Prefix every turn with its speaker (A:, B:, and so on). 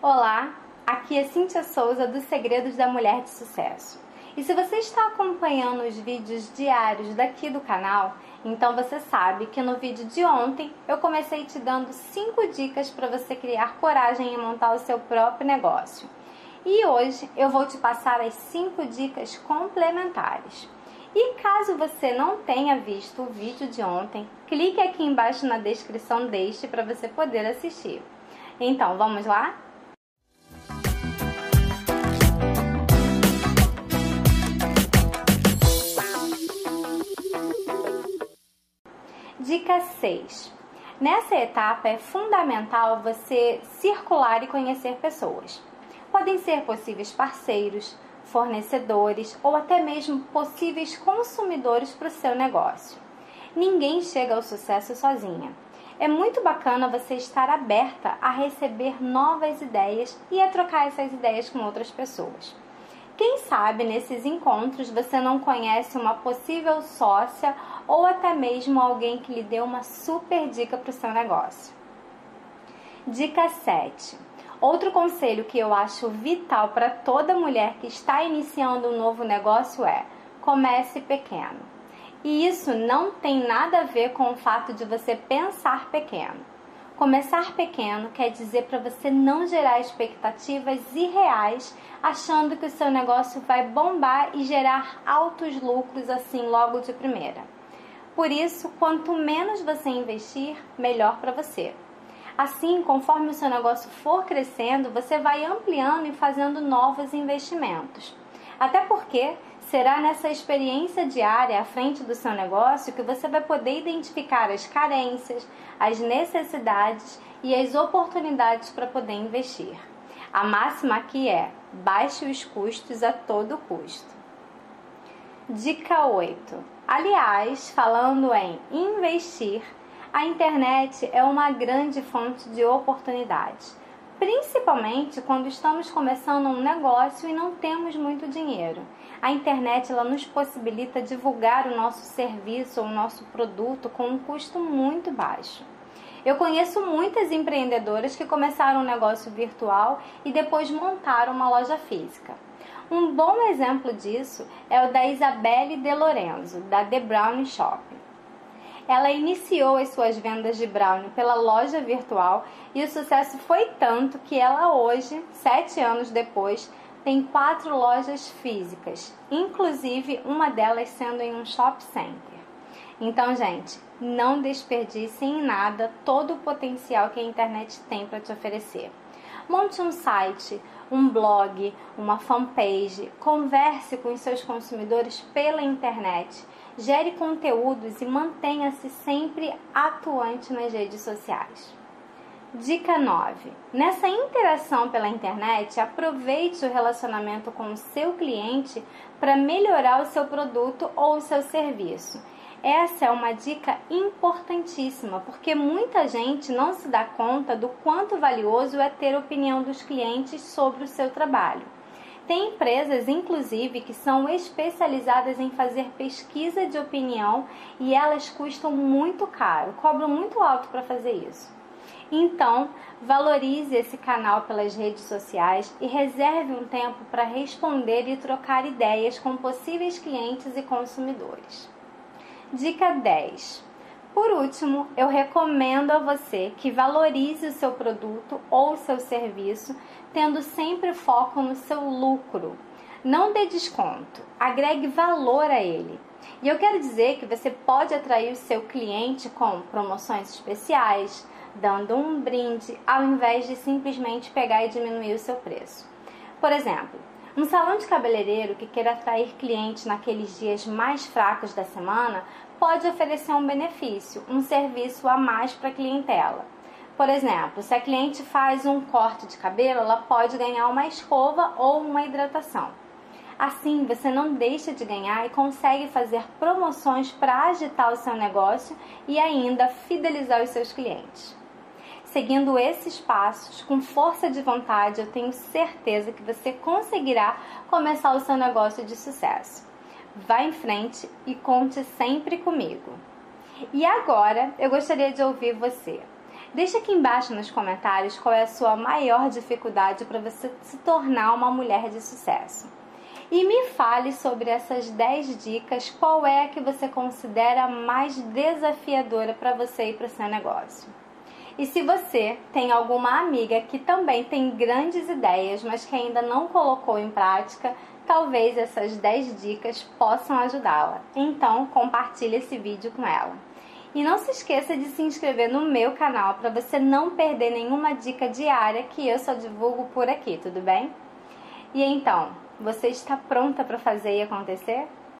A: Olá, aqui é Cíntia Souza do Segredos da Mulher de Sucesso. E se você está acompanhando os vídeos diários daqui do canal, então você sabe que no vídeo de ontem eu comecei te dando 5 dicas para você criar coragem em montar o seu próprio negócio. E hoje eu vou te passar as 5 dicas complementares. E caso você não tenha visto o vídeo de ontem, clique aqui embaixo na descrição deste para você poder assistir. Então, vamos lá? 6. Nessa etapa é fundamental você circular e conhecer pessoas. Podem ser possíveis parceiros, fornecedores ou até mesmo possíveis consumidores para o seu negócio. Ninguém chega ao sucesso sozinha. É muito bacana você estar aberta a receber novas ideias e a trocar essas ideias com outras pessoas. Quem sabe nesses encontros você não conhece uma possível sócia ou até mesmo alguém que lhe deu uma super dica para o seu negócio. Dica 7. Outro conselho que eu acho vital para toda mulher que está iniciando um novo negócio é: comece pequeno. E isso não tem nada a ver com o fato de você pensar pequeno. Começar pequeno quer dizer para você não gerar expectativas irreais, achando que o seu negócio vai bombar e gerar altos lucros assim logo de primeira. Por isso, quanto menos você investir, melhor para você. Assim, conforme o seu negócio for crescendo, você vai ampliando e fazendo novos investimentos. Até porque será nessa experiência diária à frente do seu negócio que você vai poder identificar as carências, as necessidades e as oportunidades para poder investir. A máxima aqui é: baixe os custos a todo custo. Dica 8. Aliás, falando em investir, a internet é uma grande fonte de oportunidades, principalmente quando estamos começando um negócio e não temos muito dinheiro. A internet ela nos possibilita divulgar o nosso serviço ou o nosso produto com um custo muito baixo. Eu conheço muitas empreendedoras que começaram um negócio virtual e depois montaram uma loja física. Um bom exemplo disso é o da Isabelle De Lorenzo, da The Brown Shop. Ela iniciou as suas vendas de brownie pela loja virtual e o sucesso foi tanto que ela hoje, sete anos depois, tem quatro lojas físicas, inclusive uma delas sendo em um shop center. Então, gente, não desperdice em nada todo o potencial que a internet tem para te oferecer. Monte um site, um blog, uma fanpage, converse com os seus consumidores pela internet, gere conteúdos e mantenha-se sempre atuante nas redes sociais. Dica 9. Nessa interação pela internet, aproveite o relacionamento com o seu cliente para melhorar o seu produto ou o seu serviço. Essa é uma dica importantíssima, porque muita gente não se dá conta do quanto valioso é ter opinião dos clientes sobre o seu trabalho. Tem empresas, inclusive, que são especializadas em fazer pesquisa de opinião e elas custam muito caro, cobram muito alto para fazer isso. Então, valorize esse canal pelas redes sociais e reserve um tempo para responder e trocar ideias com possíveis clientes e consumidores. Dica 10. Por último, eu recomendo a você que valorize o seu produto ou seu serviço, tendo sempre foco no seu lucro. Não dê desconto, agregue valor a ele. E eu quero dizer que você pode atrair o seu cliente com promoções especiais, dando um brinde, ao invés de simplesmente pegar e diminuir o seu preço. Por exemplo, um salão de cabeleireiro que queira atrair clientes naqueles dias mais fracos da semana pode oferecer um benefício, um serviço a mais para a clientela. Por exemplo, se a cliente faz um corte de cabelo, ela pode ganhar uma escova ou uma hidratação. Assim, você não deixa de ganhar e consegue fazer promoções para agitar o seu negócio e ainda fidelizar os seus clientes. Seguindo esses passos, com força de vontade, eu tenho certeza que você conseguirá começar o seu negócio de sucesso. Vá em frente e conte sempre comigo. E agora eu gostaria de ouvir você. Deixa aqui embaixo nos comentários qual é a sua maior dificuldade para você se tornar uma mulher de sucesso. E me fale sobre essas 10 dicas, qual é a que você considera mais desafiadora para você e para o seu negócio. E se você tem alguma amiga que também tem grandes ideias, mas que ainda não colocou em prática, talvez essas 10 dicas possam ajudá-la. Então, compartilhe esse vídeo com ela. E não se esqueça de se inscrever no meu canal para você não perder nenhuma dica diária que eu só divulgo por aqui, tudo bem? E então, você está pronta para fazer e acontecer?